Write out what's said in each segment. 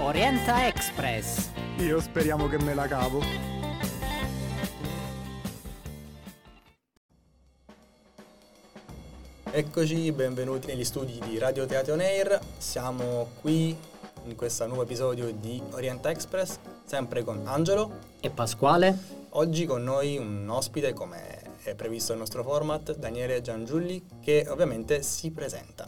Orienta Express. Io speriamo che me la cavo. Eccoci, benvenuti negli studi di Radio Teatro On Air. Siamo qui in questo nuovo episodio di Orienta Express, sempre con Angelo. E Pasquale? Oggi con noi un ospite, come è previsto nel nostro format, Daniele Giangiulli, che ovviamente si presenta.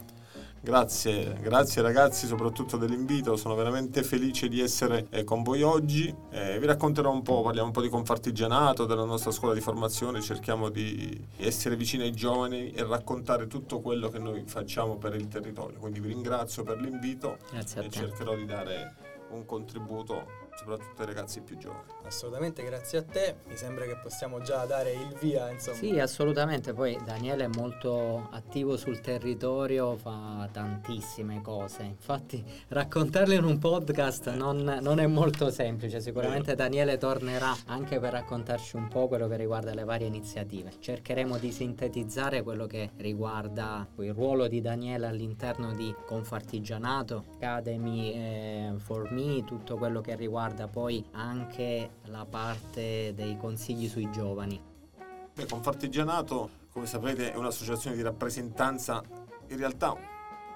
Grazie, grazie ragazzi soprattutto dell'invito, sono veramente felice di essere eh, con voi oggi. Eh, vi racconterò un po', parliamo un po' di Confartigianato, della nostra scuola di formazione, cerchiamo di essere vicini ai giovani e raccontare tutto quello che noi facciamo per il territorio. Quindi vi ringrazio per l'invito e cercherò di dare un contributo soprattutto ai ragazzi più giovani. Assolutamente, grazie a te. Mi sembra che possiamo già dare il via, insomma. Sì, assolutamente. Poi Daniele è molto attivo sul territorio, fa tantissime cose. Infatti, raccontarle in un podcast non, non è molto semplice. Sicuramente Daniele tornerà anche per raccontarci un po' quello che riguarda le varie iniziative. Cercheremo di sintetizzare quello che riguarda il ruolo di Daniele all'interno di Confartigianato, Academy eh, for Me, tutto quello che riguarda poi anche la parte dei consigli sui giovani. Beh, Confartigianato, come saprete, è un'associazione di rappresentanza. In realtà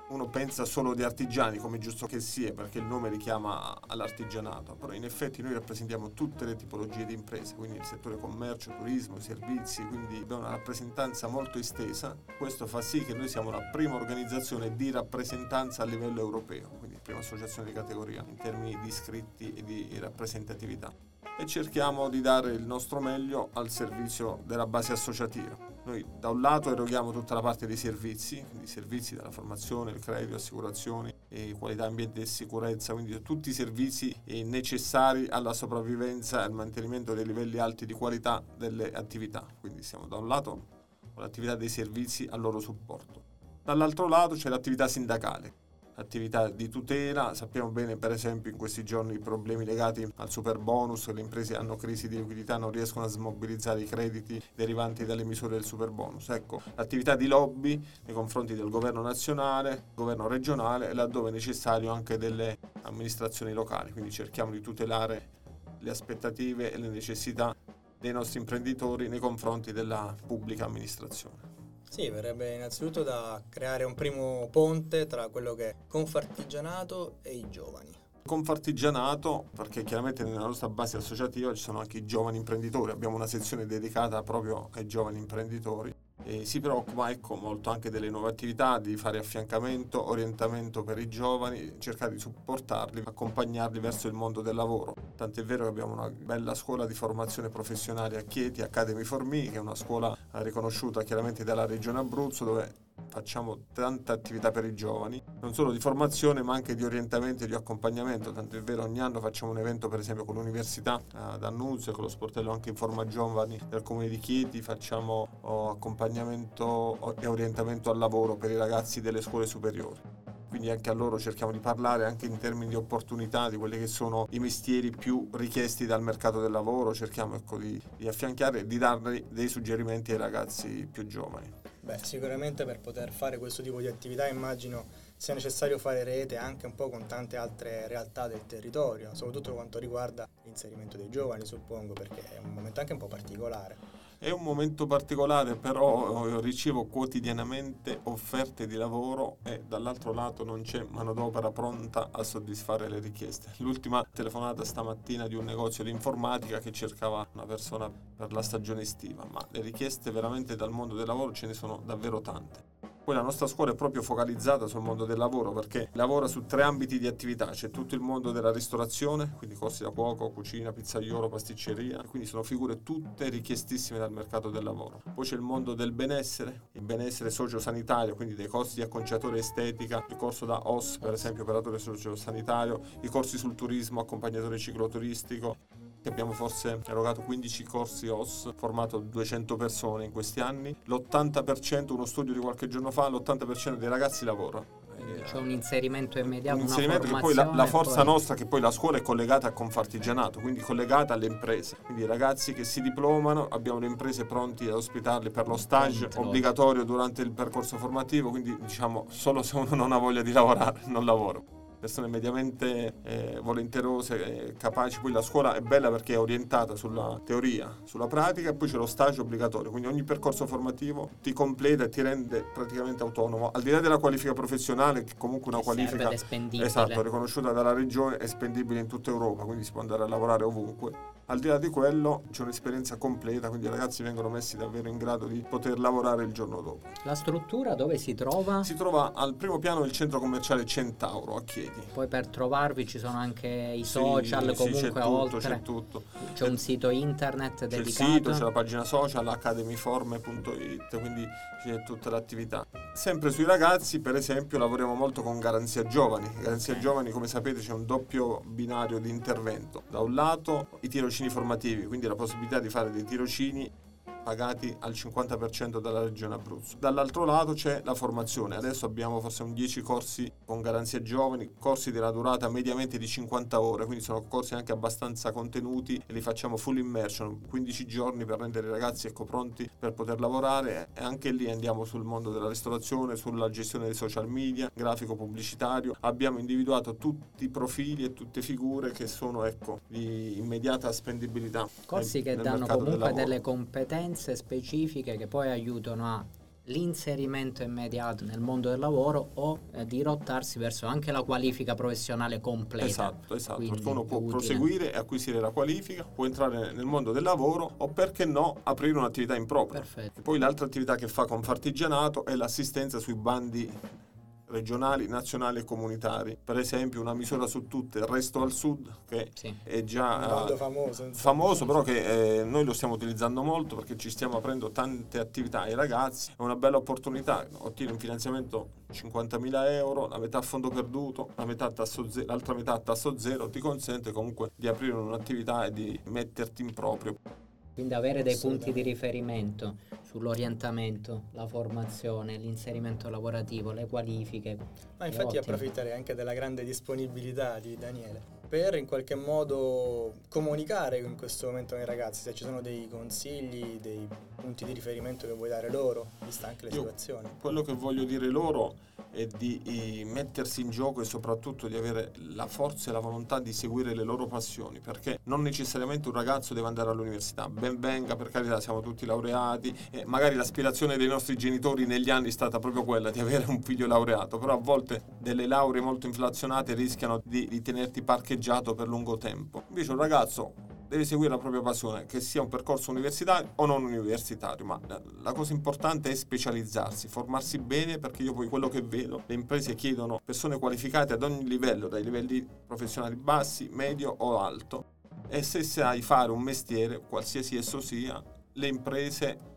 uno pensa solo di artigiani, come giusto che sia, perché il nome richiama all'artigianato, però in effetti noi rappresentiamo tutte le tipologie di imprese, quindi il settore commercio, turismo, servizi, quindi abbiamo una rappresentanza molto estesa. Questo fa sì che noi siamo la prima organizzazione di rappresentanza a livello europeo, prima associazione di categoria in termini di iscritti e di rappresentatività e cerchiamo di dare il nostro meglio al servizio della base associativa. Noi da un lato eroghiamo tutta la parte dei servizi, quindi servizi dalla formazione, il credito, assicurazioni, qualità ambiente e sicurezza, quindi tutti i servizi necessari alla sopravvivenza e al mantenimento dei livelli alti di qualità delle attività. Quindi siamo da un lato con l'attività dei servizi al loro supporto. Dall'altro lato c'è l'attività sindacale, attività di tutela. Sappiamo bene, per esempio, in questi giorni i problemi legati al super bonus, le imprese hanno crisi di liquidità, non riescono a smobilizzare i crediti derivanti dalle misure del super bonus. Ecco, l'attività di lobby nei confronti del governo nazionale, governo regionale e laddove necessario anche delle amministrazioni locali. Quindi cerchiamo di tutelare le aspettative e le necessità dei nostri imprenditori nei confronti della pubblica amministrazione. Sì, verrebbe innanzitutto da creare un primo ponte tra quello che è Confartigianato e i giovani. Confartigianato, perché chiaramente nella nostra base associativa ci sono anche i giovani imprenditori, abbiamo una sezione dedicata proprio ai giovani imprenditori e si preoccupa ecco, molto anche delle nuove attività, di fare affiancamento, orientamento per i giovani, cercare di supportarli, accompagnarli verso il mondo del lavoro. Tant'è vero che abbiamo una bella scuola di formazione professionale a Chieti, Academy for Me, che è una scuola riconosciuta chiaramente dalla Regione Abruzzo, dove facciamo tanta attività per i giovani, non solo di formazione ma anche di orientamento e di accompagnamento, tanto è vero ogni anno facciamo un evento per esempio con l'università ad Annunzio, con lo sportello anche in forma giovani del comune di Chieti, facciamo oh, accompagnamento e orientamento al lavoro per i ragazzi delle scuole superiori. Quindi anche a loro cerchiamo di parlare anche in termini di opportunità, di quelli che sono i mestieri più richiesti dal mercato del lavoro, cerchiamo ecco, di, di affiancare e di dare dei suggerimenti ai ragazzi più giovani. Beh, sicuramente per poter fare questo tipo di attività immagino sia necessario fare rete anche un po' con tante altre realtà del territorio, soprattutto quanto riguarda l'inserimento dei giovani, suppongo, perché è un momento anche un po' particolare. È un momento particolare, però eh, ricevo quotidianamente offerte di lavoro e dall'altro lato non c'è manodopera pronta a soddisfare le richieste. L'ultima telefonata stamattina di un negozio di informatica che cercava una persona per la stagione estiva, ma le richieste veramente dal mondo del lavoro ce ne sono davvero tante. Poi la nostra scuola è proprio focalizzata sul mondo del lavoro perché lavora su tre ambiti di attività, c'è tutto il mondo della ristorazione, quindi corsi da cuoco, cucina, pizzaiolo, pasticceria, quindi sono figure tutte richiestissime dal mercato del lavoro. Poi c'è il mondo del benessere, il benessere sociosanitario, quindi dei corsi di acconciatore estetica, il corso da OS, per esempio operatore sociosanitario, i corsi sul turismo, accompagnatore cicloturistico, Abbiamo forse erogato 15 corsi OS, formato 200 persone in questi anni. L'80%, uno studio di qualche giorno fa, l'80% dei ragazzi lavora. C'è un inserimento immediato, un inserimento che poi la, la forza poi... nostra, che poi la scuola è collegata a Confartigianato, quindi collegata alle imprese. Quindi i ragazzi che si diplomano, abbiamo le imprese pronti ad ospitarli per lo stage obbligatorio durante il percorso formativo, quindi diciamo solo se uno non ha voglia di lavorare, non lavora. Persone mediamente eh, volenterose, eh, capaci. Poi la scuola è bella perché è orientata sulla teoria, sulla pratica e poi c'è lo stage obbligatorio, quindi ogni percorso formativo ti completa e ti rende praticamente autonomo. Al di là della qualifica professionale, che comunque una qualifica esatto, riconosciuta dalla regione è spendibile in tutta Europa, quindi si può andare a lavorare ovunque. Al di là di quello c'è un'esperienza completa, quindi i ragazzi vengono messi davvero in grado di poter lavorare il giorno dopo. La struttura dove si trova? Si trova al primo piano del centro commerciale Centauro a Chieti. Poi per trovarvi ci sono anche i social, sì, comunque sì, c'è oltre. Tutto, c'è tutto. C'è un sito internet c'è dedicato. C'è il sito, c'è la pagina social academyforme.it, quindi c'è tutta l'attività. Sempre sui ragazzi, per esempio, lavoriamo molto con Garanzia Giovani. Garanzia okay. Giovani, come sapete, c'è un doppio binario di intervento. Da un lato i tirocini formativi, quindi la possibilità di fare dei tirocini pagati al 50% dalla regione Abruzzo. Dall'altro lato c'è la formazione, adesso abbiamo forse un 10 corsi con garanzia giovani, corsi della durata mediamente di 50 ore, quindi sono corsi anche abbastanza contenuti e li facciamo full immersion, 15 giorni per rendere i ragazzi ecco, pronti per poter lavorare e anche lì andiamo sul mondo della ristorazione, sulla gestione dei social media, grafico pubblicitario, abbiamo individuato tutti i profili e tutte figure che sono ecco, di immediata spendibilità. Corsi nel, che danno comunque delle competenze competenze specifiche che poi aiutano all'inserimento immediato nel mondo del lavoro o eh, dirottarsi verso anche la qualifica professionale completa. Esatto, esatto, Quindi perché uno può utile. proseguire e acquisire la qualifica, può entrare nel mondo del lavoro o perché no aprire un'attività in proprio. Perfetto. E poi l'altra attività che fa Confartigianato è l'assistenza sui bandi regionali, nazionali e comunitari. Per esempio una misura su tutte, il resto al sud, che sì. è già uh, famoso, famoso però che eh, noi lo stiamo utilizzando molto perché ci stiamo aprendo tante attività ai ragazzi, è una bella opportunità, ottieni un finanziamento 50.000 euro, la metà a fondo perduto, la metà tasso ze- l'altra metà a tasso zero, ti consente comunque di aprire un'attività e di metterti in proprio. Quindi avere dei punti di riferimento sull'orientamento, la formazione, l'inserimento lavorativo, le qualifiche. Ma infatti approfitterei anche della grande disponibilità di Daniele per in qualche modo comunicare in questo momento con i ragazzi, se ci sono dei consigli, dei punti di riferimento che vuoi dare loro, vista anche la Io situazione. Quello che voglio dire loro è di mettersi in gioco e soprattutto di avere la forza e la volontà di seguire le loro passioni, perché non necessariamente un ragazzo deve andare all'università, ben venga, per carità siamo tutti laureati, e magari l'aspirazione dei nostri genitori negli anni è stata proprio quella di avere un figlio laureato, però a volte delle lauree molto inflazionate rischiano di, di tenerti parcheggiato per lungo tempo. Invece un ragazzo deve seguire la propria passione, che sia un percorso universitario o non universitario, ma la cosa importante è specializzarsi, formarsi bene perché io poi quello che vedo, le imprese chiedono persone qualificate ad ogni livello, dai livelli professionali bassi, medio o alto e se sai fare un mestiere, qualsiasi esso sia, le imprese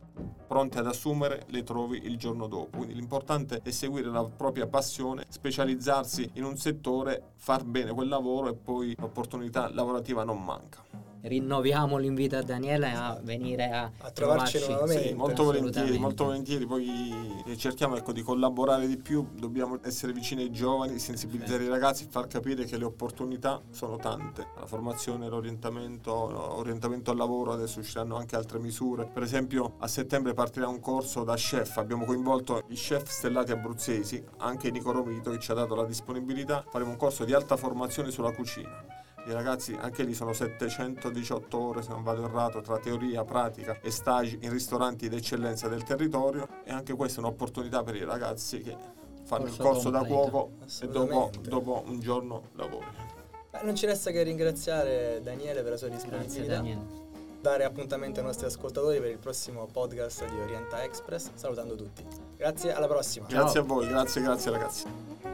pronte ad assumere le trovi il giorno dopo. Quindi l'importante è seguire la propria passione, specializzarsi in un settore, far bene quel lavoro e poi l'opportunità lavorativa non manca rinnoviamo l'invito a Daniele a venire a, a trovarci nuovamente. Sì, molto volentieri, molto volentieri, poi cerchiamo ecco, di collaborare di più, dobbiamo essere vicini ai giovani, sensibilizzare i ragazzi, far capire che le opportunità sono tante, la formazione, l'orientamento, l'orientamento al lavoro, adesso usciranno anche altre misure, per esempio a settembre partirà un corso da chef, abbiamo coinvolto i chef stellati abruzzesi, anche Nico Romito che ci ha dato la disponibilità, faremo un corso di alta formazione sulla cucina i ragazzi anche lì sono 718 ore se non vado errato tra teoria, pratica e stage in ristoranti d'eccellenza del territorio e anche questa è un'opportunità per i ragazzi che fanno corso il corso completo. da cuoco e dopo, dopo, un giorno lavori. Beh, non ci resta che ringraziare Daniele per la sua disponibilità. Dare appuntamento ai nostri ascoltatori per il prossimo podcast di Orienta Express, salutando tutti. Grazie, alla prossima. Grazie Ciao. a voi, grazie, grazie ragazzi.